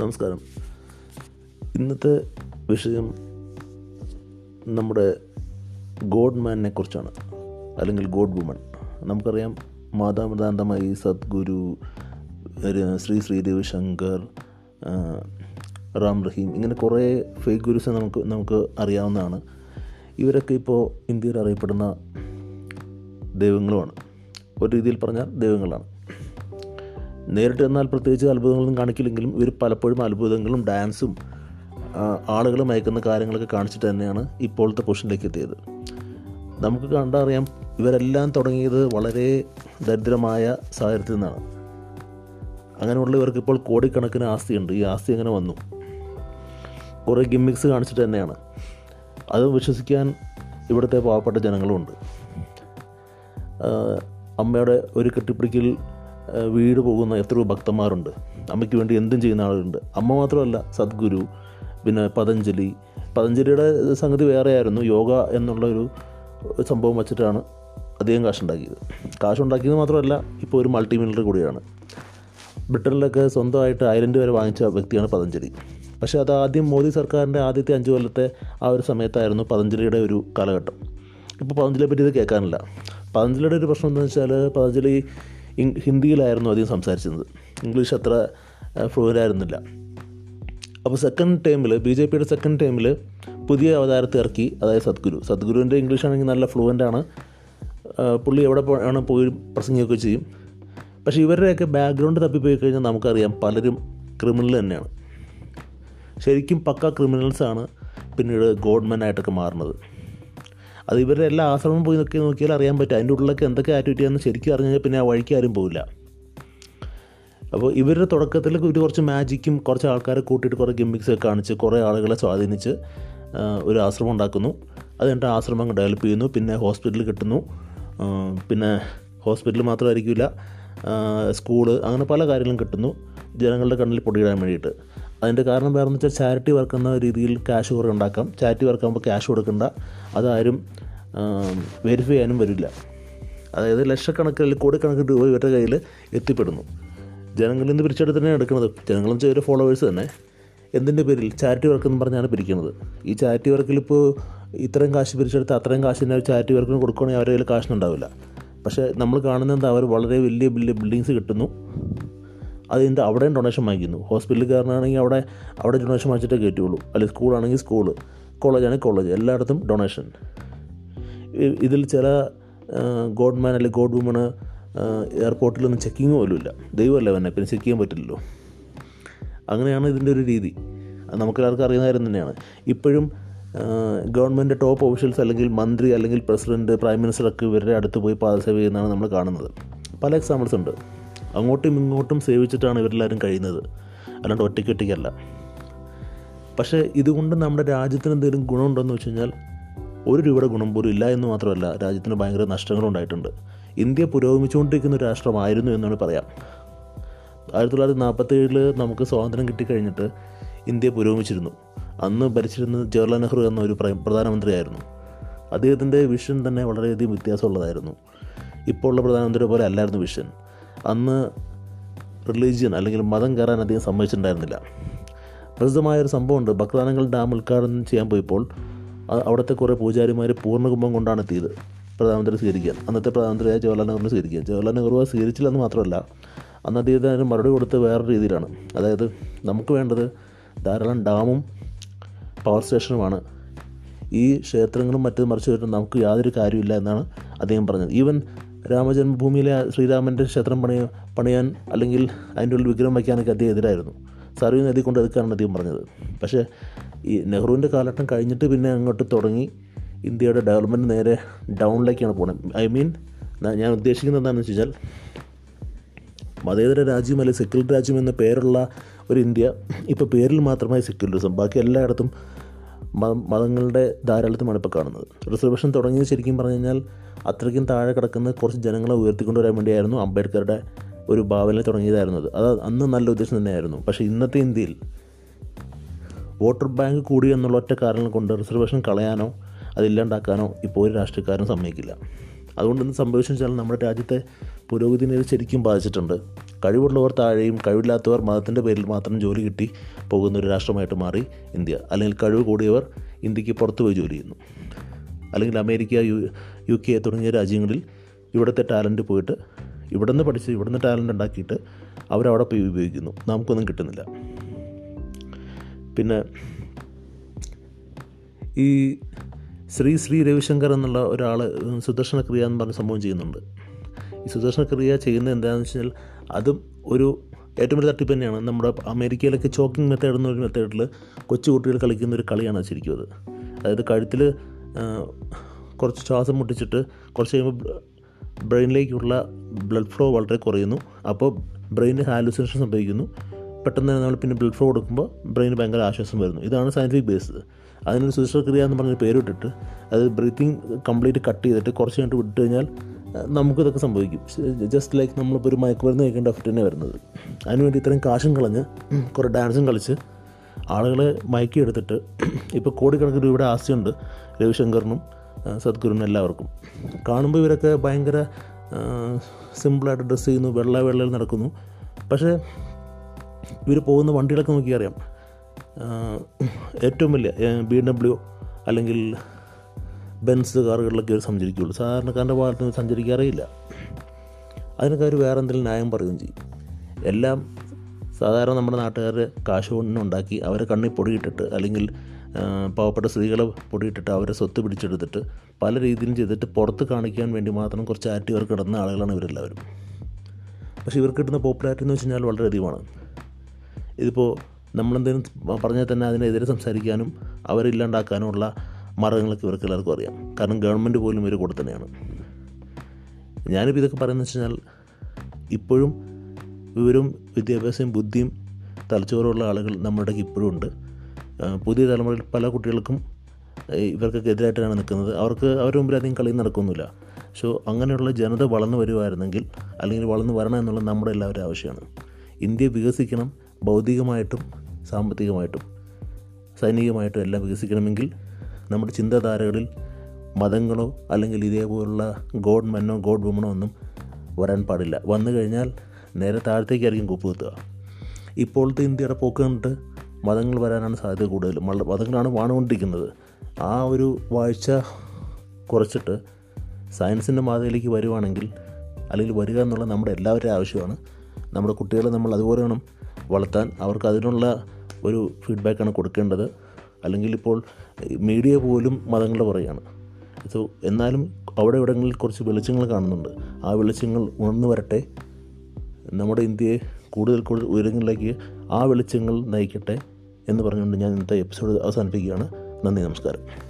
നമസ്കാരം. ഇന്നത്തെ വിഷയം നമ്മുടെ ഗോഡ് മാനിനെ കുറിച്ചാണ്. അല്ലെങ്കിൽ ഗോഡ് വുമൺ നമുക്കറിയാം മാതാപിതാന്തമായി സദ്ഗുരു ശ്രീ ശ്രീ രവിശങ്കർ റാം റഹീം ഇങ്ങനെ കുറേ ഫേക്ക് ഗുരുസ് നമുക്ക് നമുക്ക് അറിയാവുന്നതാണ്. ഇവരൊക്കെ ഇപ്പോൾ ഇന്ത്യയിൽ അറിയപ്പെടുന്ന ദൈവങ്ങളുമാണ്. ഒരു രീതിയിൽ പറഞ്ഞാൽ ദൈവങ്ങളാണ്. നേരിട്ട് എന്നാൽ പ്രത്യേകിച്ച് അത്ഭുതങ്ങളൊന്നും കാണിക്കില്ലെങ്കിലും ഇവർ പലപ്പോഴും അത്ഭുതങ്ങളും ഡാൻസും ആളുകൾ മയക്കുന്ന കാര്യങ്ങളൊക്കെ കാണിച്ചിട്ട് തന്നെയാണ് ഇപ്പോഴത്തെ പൊസിഷനിലേക്ക് എത്തിയത്. നമുക്ക് കണ്ടറിയാം ഇവരെല്ലാം തുടങ്ങിയത് വളരെ ദരിദ്രമായ സാഹചര്യത്തിൽ നിന്നാണ്. അങ്ങനെയുള്ള ഇവർക്ക് ഇപ്പോൾ കോടിക്കണക്കിന് ആസ്തിയുണ്ട്. ഈ ആസ്തി അങ്ങനെ വന്നു? കുറേ ഗിമ്മിക്സ് കാണിച്ചിട്ട് തന്നെയാണ്. അത് വിശ്വസിക്കാൻ ഇവിടുത്തെ പാവപ്പെട്ട ജനങ്ങളുമുണ്ട്. അമ്മയുടെ ഒരു കെട്ടിപ്പിടിക്കൽ വീട് പോകുന്ന എത്രയോ ഭക്തന്മാരുണ്ട്. അമ്മയ്ക്ക് വേണ്ടി എന്തും ചെയ്യുന്ന ആളുകളുണ്ട്. അമ്മ മാത്രമല്ല സദ്ഗുരു പിന്നെ പതഞ്ജലി. പതഞ്ജലിയുടെ സംഗതി വേറെയായിരുന്നു. യോഗ എന്നുള്ള ഒരു സംഭവം വച്ചിട്ടാണ് അധികം കാശുണ്ടാക്കിയത്. കാശുണ്ടാക്കിയത് മാത്രമല്ല ഇപ്പോൾ ഒരു മൾട്ടി മില്ലർ കൂടിയാണ്. ബ്രിട്ടനിലൊക്കെ സ്വന്തമായിട്ട് ഐലൻഡ് വരെ വാങ്ങിച്ച വ്യക്തിയാണ് പതഞ്ജലി. പക്ഷേ അത് ആദ്യം മോദി സർക്കാരിന്റെ ആദ്യത്തെ അഞ്ച് കൊല്ലത്തെ ആ ഒരു സമയത്തായിരുന്നു പതഞ്ജലിയുടെ ഒരു കാലഘട്ടം. ഇപ്പോൾ പതഞ്ജലിയെ പറ്റി ഇത് കേൾക്കാനില്ല. പതഞ്ജലിയുടെ ഒരു പ്രശ്നം എന്താണെന്ന് വെച്ചാൽ പതഞ്ജലി ഹിന്ദിയിലായിരുന്നു അധികം സംസാരിച്ചിരുന്നത്. ഇംഗ്ലീഷ് അത്ര ആയിരുന്നില്ല. അപ്പോൾ സെക്കൻഡ് ടൈമിൽ ബി ജെ പിയുടെ സെക്കൻഡ് ടൈമിൽ പുതിയ അവതാരത്തെ ഇറക്കി അതായത് സദ്ഗുരു. സദ്ഗുരുവിന്റെ ഇംഗ്ലീഷ് ആണെങ്കിൽ നല്ല ഫ്ലുവന്റ് ആണ്. പുള്ളി എവിടെ ആണ് പോയി പ്രസംഗിക്കുകയൊക്കെ ചെയ്യും. പക്ഷേ ഇവരുടെയൊക്കെ ബാക്ക്ഗ്രൗണ്ട് തപ്പിപ്പോയി കഴിഞ്ഞാൽ നമുക്കറിയാം പലരും ക്രിമിനൽ തന്നെയാണ്. ശരിക്കും പക്ക ക്രിമിനൽസാണ് പിന്നീട് ഗവൺമെന്റായിട്ടൊക്കെ മാറുന്നത്. അത് ഇവരുടെ എല്ലാ ആശ്രമം പോയി നോക്കി നോക്കിയാൽ അറിയാൻ പറ്റും. അതിന്റെ ഉള്ളിലൊക്കെ എന്തൊക്കെ ആക്ടിവിറ്റിയാണെന്ന് ശരിക്കും അറിഞ്ഞാൽ പിന്നെ ആ വഴിക്ക് ആരും പോവില്ല. അപ്പോൾ ഇവരുടെ തുടക്കത്തിൽ ഇവർ കുറച്ച് മാജിക്കും കുറച്ച് ആൾക്കാരെ കൂട്ടിയിട്ട് കുറേ ഗിമ്മിക്സ് ഒക്കെ കാണിച്ച് കുറേ ആളുകളെ സ്വാധീനിച്ച് ഒരു ആശ്രമം ഉണ്ടാക്കുന്നു. അത് ആശ്രമം ഡെവലപ്പ് ചെയ്യുന്നു. പിന്നെ ഹോസ്പിറ്റൽ കിട്ടുന്നു. പിന്നെ ഹോസ്പിറ്റൽ മാത്രമായിരിക്കില്ല സ്കൂൾ അങ്ങനെ പല കാര്യങ്ങളും കിട്ടുന്നു. ജനങ്ങളുടെ കണ്ണിൽ പൊടിയിടാൻ വേണ്ടിയിട്ട്. അതിന്റെ കാരണം വേറെ വെച്ചാൽ ചാരിറ്റി വർക്ക് എന്ന രീതിയിൽ ക്യാഷ് കുറേ ഉണ്ടാക്കാം. ചാരിറ്റി വർക്ക് ആകുമ്പോൾ ക്യാഷ് കൊടുക്കണ്ട. അതാരും വെരിഫൈ ചെയ്യാനും വരില്ല. അതായത് ലക്ഷക്കണക്കിന് അല്ലെങ്കിൽ കോടിക്കണക്കിന് രൂപ ഇവരുടെ കയ്യിൽ എത്തിപ്പെടുന്നു. ജനങ്ങളിൽ നിന്ന് പിരിച്ചെടുത്ത് തന്നെയാണ് എടുക്കുന്നത്. ജനങ്ങളും ചെറിയ ഫോളോവേഴ്സ് തന്നെ. എന്തിന്റെ പേരിൽ? ചാരിറ്റി വർക്ക് എന്ന് പറഞ്ഞാണ് പിരിക്കുന്നത്. ഈ ചാരിറ്റി വർക്കിൽ ഇപ്പോൾ ഇത്രയും കാശ് പിരിച്ചെടുത്ത് അത്രയും കാശ് തന്നെ ചാരിറ്റി വർക്കിന് കൊടുക്കുകയാണെങ്കിൽ അവരുടെ കയ്യിൽ കാശിനുണ്ടാവില്ല പക്ഷേ നമ്മൾ കാണുന്നത് അവർ വളരെ വലിയ ബിൽഡിങ്സ് കിട്ടുന്നു. അതിന്റെ അവിടെയും ഡൊണേഷൻ വാങ്ങിക്കുന്നു. ഹോസ്പിറ്റലിൽ കയറണമെങ്കിൽ അവിടെ അവിടെ ഡൊണേഷൻ വാങ്ങിച്ചിട്ടേ കയറ്റുള്ളൂ. അല്ലെങ്കിൽ സ്കൂളാണെങ്കിൽ സ്കൂൾ കോളേജാണെങ്കിൽ കോളേജ് എല്ലായിടത്തും ഡൊണേഷൻ ഇതിൽ ചില ഗോഡ്മാൻ അല്ലെങ്കിൽ ഗോഡ് വുമണ് എയർപോർട്ടിലൊന്നും ചെക്കിങ് പോലും ഇല്ല ദൈവമല്ല തന്നെ പിന്നെ ചെക്ക് ചെയ്യാൻ പറ്റില്ലല്ലോ. അങ്ങനെയാണ് ഇതിന്റെ ഒരു രീതി. അത് നമുക്കെല്ലാവർക്കും അറിയുന്ന കാര്യം തന്നെയാണ്. ഇപ്പോഴും ഗവൺമെന്റ് ടോപ്പ് ഓഫീഷ്യൽസ് അല്ലെങ്കിൽ മന്ത്രി അല്ലെങ്കിൽ പ്രസിഡന്റ് പ്രൈം മിനിസ്റ്ററൊക്കെ ഇവരുടെ അടുത്ത് പോയി പാദസേവ ചെയ്യുന്നതാണ് നമ്മൾ കാണുന്നത്. പല എക്സാമ്പിൾസ് ഉണ്ട്. അങ്ങോട്ടും ഇങ്ങോട്ടും സേവിച്ചിട്ടാണ് ഇവരെല്ലാവരും കഴിയുന്നത്. അല്ലാണ്ട് ഒറ്റയ്ക്ക് ഒറ്റയ്ക്കല്ല. പക്ഷേ ഇതുകൊണ്ട് നമ്മുടെ രാജ്യത്തിന് എന്തെങ്കിലും ഗുണമുണ്ടോയെന്ന് വെച്ച് കഴിഞ്ഞാൽ ഒരു രൂപയുടെ ഗുണം പോലും ഇല്ല എന്ന് മാത്രമല്ല രാജ്യത്തിന് ഭയങ്കര നഷ്ടങ്ങളുണ്ടായിട്ടുണ്ട് ഇന്ത്യ പുരോഗമിച്ചുകൊണ്ടിരിക്കുന്ന ഒരു രാഷ്ട്രമായിരുന്നു എന്നാണ് പറയാം. ആയിരത്തി തൊള്ളായിരത്തി നാൽപ്പത്തി ഏഴിൽ നമുക്ക് സ്വാതന്ത്ര്യം കിട്ടിക്കഴിഞ്ഞിട്ട് ഇന്ത്യ പുരോഗമിച്ചിരുന്നു. അന്ന് ഭരിച്ചിരുന്നത് ജവഹർലാൽ നെഹ്റു എന്ന ഒരു പ്രധാനമന്ത്രിയായിരുന്നു. അദ്ദേഹത്തിന്റെ വിഷൻ തന്നെ വളരെയധികം വ്യത്യാസമുള്ളതായിരുന്നു. ഇപ്പോൾ ഉള്ള പ്രധാനമന്ത്രിയെ പോലെ അല്ലായിരുന്നു വിഷൻ. അന്ന് റിലീജിയൻ അല്ലെങ്കിൽ മതം കയറാൻ അധികം സമ്മതിച്ചിട്ടുണ്ടായിരുന്നില്ല. പ്രസിദ്ധമായൊരു സംഭവമുണ്ട്. ഭക്തദാനങ്ങൾ ഡാം ഉദ്ഘാടനം ചെയ്യാൻ പോയപ്പോൾ അവിടുത്തെ കുറേ പൂജാരിമാർ പൂർണകുംഭം കൊണ്ടാണ് എത്തിയത് പ്രധാനമന്ത്രി സ്വീകരിക്കാൻ. അന്നത്തെ പ്രധാനമന്ത്രിയായ ജവഹർലാൽ നെഹ്റുവിനെ സ്വീകരിക്കുക ജവഹർലാൽ നെഹ്റു സ്വീകരിച്ചില്ലെന്ന് മാത്രമല്ല അന്ന് അദ്ദേഹത്തിന് അതിന് മറുപടി കൊടുത്ത് വേറെ രീതിയിലാണ്. അതായത് നമുക്ക് വേണ്ടത് ധാരാളം ഡാമും പവർ സ്റ്റേഷനുമാണ് ഈ ക്ഷേത്രങ്ങളും മറ്റും മറിച്ച് വരുന്ന നമുക്ക് യാതൊരു കാര്യമില്ല എന്നാണ് അദ്ദേഹം പറഞ്ഞത്. ഈവൻ രാമജന്മഭൂമിയിലെ ശ്രീരാമന്റെ ക്ഷേത്രം പണിയ പണിയാൻ അല്ലെങ്കിൽ അതിന്റെ ഉള്ളിൽ വിഗ്രഹം വയ്ക്കാനൊക്കെ അദ്ദേഹം എതിരായിരുന്നു. സർവീ നദി കൊണ്ട് എടുക്കാനാണ് അദ്ദേഹം പറഞ്ഞത്. പക്ഷേ ഈ നെഹ്റുവിന്റെ കാലഘട്ടം കഴിഞ്ഞിട്ട് പിന്നെ അങ്ങോട്ട് തുടങ്ങി ഇന്ത്യയുടെ ഡെവലപ്മെന്റ് നേരെ ഡൗണിലേക്കാണ് പോകുന്നത് ഐ മീൻ ഞാൻ ഉദ്ദേശിക്കുന്നത് എന്താണെന്ന് വെച്ചാൽ മതേതര രാജ്യം അല്ലെങ്കിൽ സെക്യുലർ രാജ്യം എന്ന പേരുള്ള ഒരു ഇന്ത്യ ഇപ്പോൾ പേരിൽ മാത്രമായി സെക്യുലറിസം. ബാക്കി എല്ലായിടത്തും മതങ്ങളുടെ ധാരാളത്തുമാണ് ഇപ്പോൾ കാണുന്നത്. റിസർവേഷൻ തുടങ്ങിയത് ശരിക്കും പറഞ്ഞു കഴിഞ്ഞാൽ അത്രയ്ക്കും താഴെ കിടക്കുന്ന കുറച്ച് ജനങ്ങളെ ഉയർത്തിക്കൊണ്ടുവരാൻ വേണ്ടിയായിരുന്നു അംബേദ്കറുടെ ഒരു ഭാവന തുടങ്ങിയതായിരുന്നത്. അത് അന്ന് നല്ല ഉദ്ദേശം തന്നെയായിരുന്നു. പക്ഷേ ഇന്നത്തെ ഇന്ത്യയിൽ വോട്ടർ ബാങ്ക് കൂടി എന്നുള്ള ഒറ്റ കാരണം കൊണ്ട് റിസർവേഷൻ കളയാനോ അതില്ലാണ്ടാക്കാനോ ഇപ്പോൾ ഒരു രാഷ്ട്രീയക്കാരനും സമ്മതിക്കില്ല. അതുകൊണ്ട് സംഭവിച്ചാൽ വെച്ചാൽ നമ്മുടെ രാജ്യത്തെ പുരോഗതിനെ ശരിക്കും ബാധിച്ചിട്ടുണ്ട്. കഴിവുള്ളവർ താഴെയും കഴിവില്ലാത്തവർ മതത്തിന്റെ പേരിൽ മാത്രം ജോലി കിട്ടി പോകുന്ന ഒരു രാഷ്ട്രമായിട്ട് മാറി ഇന്ത്യ. അല്ലെങ്കിൽ കഴിവ് കൂടിയവർ ഇന്ത്യയ്ക്ക് പുറത്തു പോയി ജോലി ചെയ്യുന്നു. അല്ലെങ്കിൽ അമേരിക്ക യു യു കെ തുടങ്ങിയ രാജ്യങ്ങളിൽ ഇവിടുത്തെ ടാലന്റ് പോയിട്ട് ഇവിടെ നിന്ന് പഠിച്ച് ഇവിടെ നിന്ന് ടാലന്റ് ഉണ്ടാക്കിയിട്ട് അവരവിടെ പോയി ഉപയോഗിക്കുന്നു. നമുക്കൊന്നും കിട്ടുന്നില്ല. പിന്നെ ഈ ശ്രീ ശ്രീ രവിശങ്കർ എന്നുള്ള ഒരാൾ സുദർശന ക്രിയ എന്ന് പറഞ്ഞ സംഭവം ചെയ്യുന്നുണ്ട്. ഈ സുദർശന ക്രിയ ചെയ്യുന്നത് എന്താണെന്ന് വെച്ച് കഴിഞ്ഞാൽ അതും ഒരു ഏറ്റവും വലിയ തട്ടിപ്പ് തന്നെയാണ്. നമ്മുടെ അമേരിക്കയിലൊക്കെ ചോക്കിംഗ് മെത്തേഡ് എന്നൊരു മെത്തേഡിൽ കൊച്ചു കുട്ടികൾ കളിക്കുന്ന ഒരു കളിയാണ് ശരിക്കും അത്. അതായത് കഴുത്തിൽ കുറച്ച് ശ്വാസം മുട്ടിച്ചിട്ട് കുറച്ച് കഴിയുമ്പോൾ ബ്രെയിനിലേക്കുള്ള ബ്ലഡ് ഫ്ലോ വളരെ കുറയുന്നു. അപ്പോൾ ബ്രെയിനിന് ഹാലുസിനേഷൻ സംഭവിക്കുന്നു. പെട്ടെന്ന് തന്നെ നമ്മൾ പിന്നെ ബ്ലഡ് ഫ്ലോ കൊടുക്കുമ്പോൾ ബ്രെയിന് ഭയങ്കര ആശ്വാസം വരുന്നു. ഇതാണ് സയന്റിഫിക് ബേസ് അതിനൊരു സുശ്രക്രിയ എന്ന് പറഞ്ഞ പേരിട്ടിട്ട് അത് ബ്രീത്തിങ് കംപ്ലീറ്റ് കട്ട് ചെയ്തിട്ട് കുറച്ച് കഴിഞ്ഞിട്ട് വിട്ട് കഴിഞ്ഞാൽ നമുക്കിതൊക്കെ സംഭവിക്കും. ജസ്റ്റ് ലൈക്ക് നമ്മളിപ്പോൾ ഒരു മയക്കുമരുന്ന് കഴിക്കേണ്ട എഫക്റ്റ് തന്നെ വരുന്നത്. അതിനുവേണ്ടി ഇത്രയും കാശും കളഞ്ഞ് കുറേ ഡാൻസും കളിച്ച് ആളുകളെ മയക്കിയെടുത്തിട്ട് ഇപ്പോൾ കോടിക്കണക്കിന് രൂപയുടെ ആസ്തിയുണ്ട് രവിശങ്കറിനും സദ്ഗുരുവിനും എല്ലാവർക്കും. കാണുമ്പോൾ ഇവരൊക്കെ ഭയങ്കര സിമ്പിളായിട്ട് ഡ്രസ്സ് ചെയ്യുന്നു വെള്ള വെള്ളയിൽ നടക്കുന്നു. പക്ഷേ ഇവർ പോകുന്ന വണ്ടികളൊക്കെ നോക്കി അറിയാം ഏറ്റവും വലിയ ബി ഡബ്ല്യു അല്ലെങ്കിൽ ബെൻസ് കാറുകളിലൊക്കെ അവർ സഞ്ചരിക്കുകയുള്ളൂ സാധാരണക്കാരന്റെ ഭാഗത്ത് നിന്ന് സഞ്ചരിക്കാറേയില്ല അതിനൊക്കെ അവർ വേറെ എന്തെങ്കിലും ന്യായം പറയുകയും ചെയ്യും. എല്ലാം സാധാരണ നമ്മുടെ നാട്ടുകാർ കാശ് കൊണ്ടുണ്ടാക്കി അവരെ കണ്ണിൽ പൊടിയിട്ടിട്ട് അല്ലെങ്കിൽ പാവപ്പെട്ട സ്ത്രീകളെ പൊടിയിട്ടിട്ട് അവരെ സ്വത്ത് പിടിച്ചെടുത്തിട്ട് പല രീതിയിലും ചെയ്തിട്ട് പുറത്ത് കാണിക്കാൻ വേണ്ടി മാത്രം കുറച്ച് ആറ്റുകാർ കിടന്ന ആളുകളാണ് ഇവരെല്ലാവരും. പക്ഷേ ഇവർക്ക് കിട്ടുന്ന പോപ്പുലാരിറ്റി എന്ന് വെച്ച് കഴിഞ്ഞാൽ വളരെയധികമാണ് ഇതിപ്പോൾ നമ്മളെന്തെങ്കിലും പറഞ്ഞാൽ തന്നെ അതിനെതിരെ സംസാരിക്കാനും അവരില്ലാണ്ടാക്കാനുമുള്ള മാർഗങ്ങളൊക്കെ ഇവർക്ക് എല്ലാവർക്കും അറിയാം. കാരണം ഗവൺമെന്റ് പോലും ഇവർ കൂടെ തന്നെയാണ്. ഞാനിപ്പോൾ ഇതൊക്കെ പറയുന്നത് വെച്ച് കഴിഞ്ഞാൽ ഇപ്പോഴും വിവരവും വിദ്യാഭ്യാസവും ബുദ്ധിയും തലച്ചോറുള്ള ആളുകൾ നമ്മുടെ ഇപ്പോഴും ഉണ്ട്. പുതിയ തലമുറയിൽ പല കുട്ടികൾക്കും ഇവർക്കൊക്കെ എതിരായിട്ടാണ് നിൽക്കുന്നത്. അവർക്ക് അവരുടെ മുമ്പിൽ അധികം കളി നടക്കുന്നില്ല സോ അങ്ങനെയുള്ള ജനത വളർന്നു വരുമായിരുന്നെങ്കിൽ അല്ലെങ്കിൽ വളർന്നു വരണം എന്നുള്ള നമ്മുടെ എല്ലാവരും ആവശ്യമാണ്. ഇന്ത്യ വികസിക്കണം ഭൗതികമായിട്ടും സാമ്പത്തികമായിട്ടും സൈനികമായിട്ടും എല്ലാം വികസിക്കണമെങ്കിൽ നമ്മുടെ ചിന്താധാരകളിൽ മതങ്ങളോ അല്ലെങ്കിൽ ഇതേപോലുള്ള ഗോഡ് മെന്നോ ഗോഡ് വുമണോ ഒന്നും വരാൻ പാടില്ല. വന്നു കഴിഞ്ഞാൽ നേരെ താഴത്തേക്കായിരിക്കും കുപ്പ് കുത്തുക. ഇപ്പോഴത്തെ ഇന്ത്യയുടെ പോക്ക് കണ്ടിട്ട് മതങ്ങൾ വരാനാണ് സാധ്യത കൂടുതൽ. മതങ്ങളാണ് വാണുകൊണ്ടിരിക്കുന്നത്. ആ ഒരു വാഴ്ച കുറച്ചിട്ട് സയൻസിന്റെ മാതയിലേക്ക് വരുവാണെങ്കിൽ അല്ലെങ്കിൽ വരിക എന്നുള്ള നമ്മുടെ എല്ലാവരുടെയും ആവശ്യമാണ്. നമ്മുടെ കുട്ടികളെ നമ്മൾ അതുപോലെ വേണം വളർത്താൻ. അവർക്ക് അതിനുള്ള ഒരു ഫീഡ്ബാക്കാണ് കൊടുക്കേണ്ടത്. അല്ലെങ്കിൽ ഇപ്പോൾ മീഡിയ പോലും മതങ്ങളുടെ പുറകെയാണ്. സോ എന്നാലും അവിടെ ഇവിടങ്ങളിൽ കുറച്ച് വെളിച്ചങ്ങൾ കാണുന്നുണ്ട്. ആ വെളിച്ചങ്ങൾ ഉണർന്നു വരട്ടെ. നമ്മുടെ ഇന്ത്യയെ കൂടുതൽ കൂടുതൽ ഉയരങ്ങളിലേക്ക് ആ വെളിച്ചങ്ങൾ നയിക്കട്ടെ എന്ന് പറഞ്ഞുകൊണ്ട് ഞാൻ ഇന്നത്തെ എപ്പിസോഡ് അവസാനിപ്പിക്കുകയാണ്. നന്ദി നമസ്കാരം.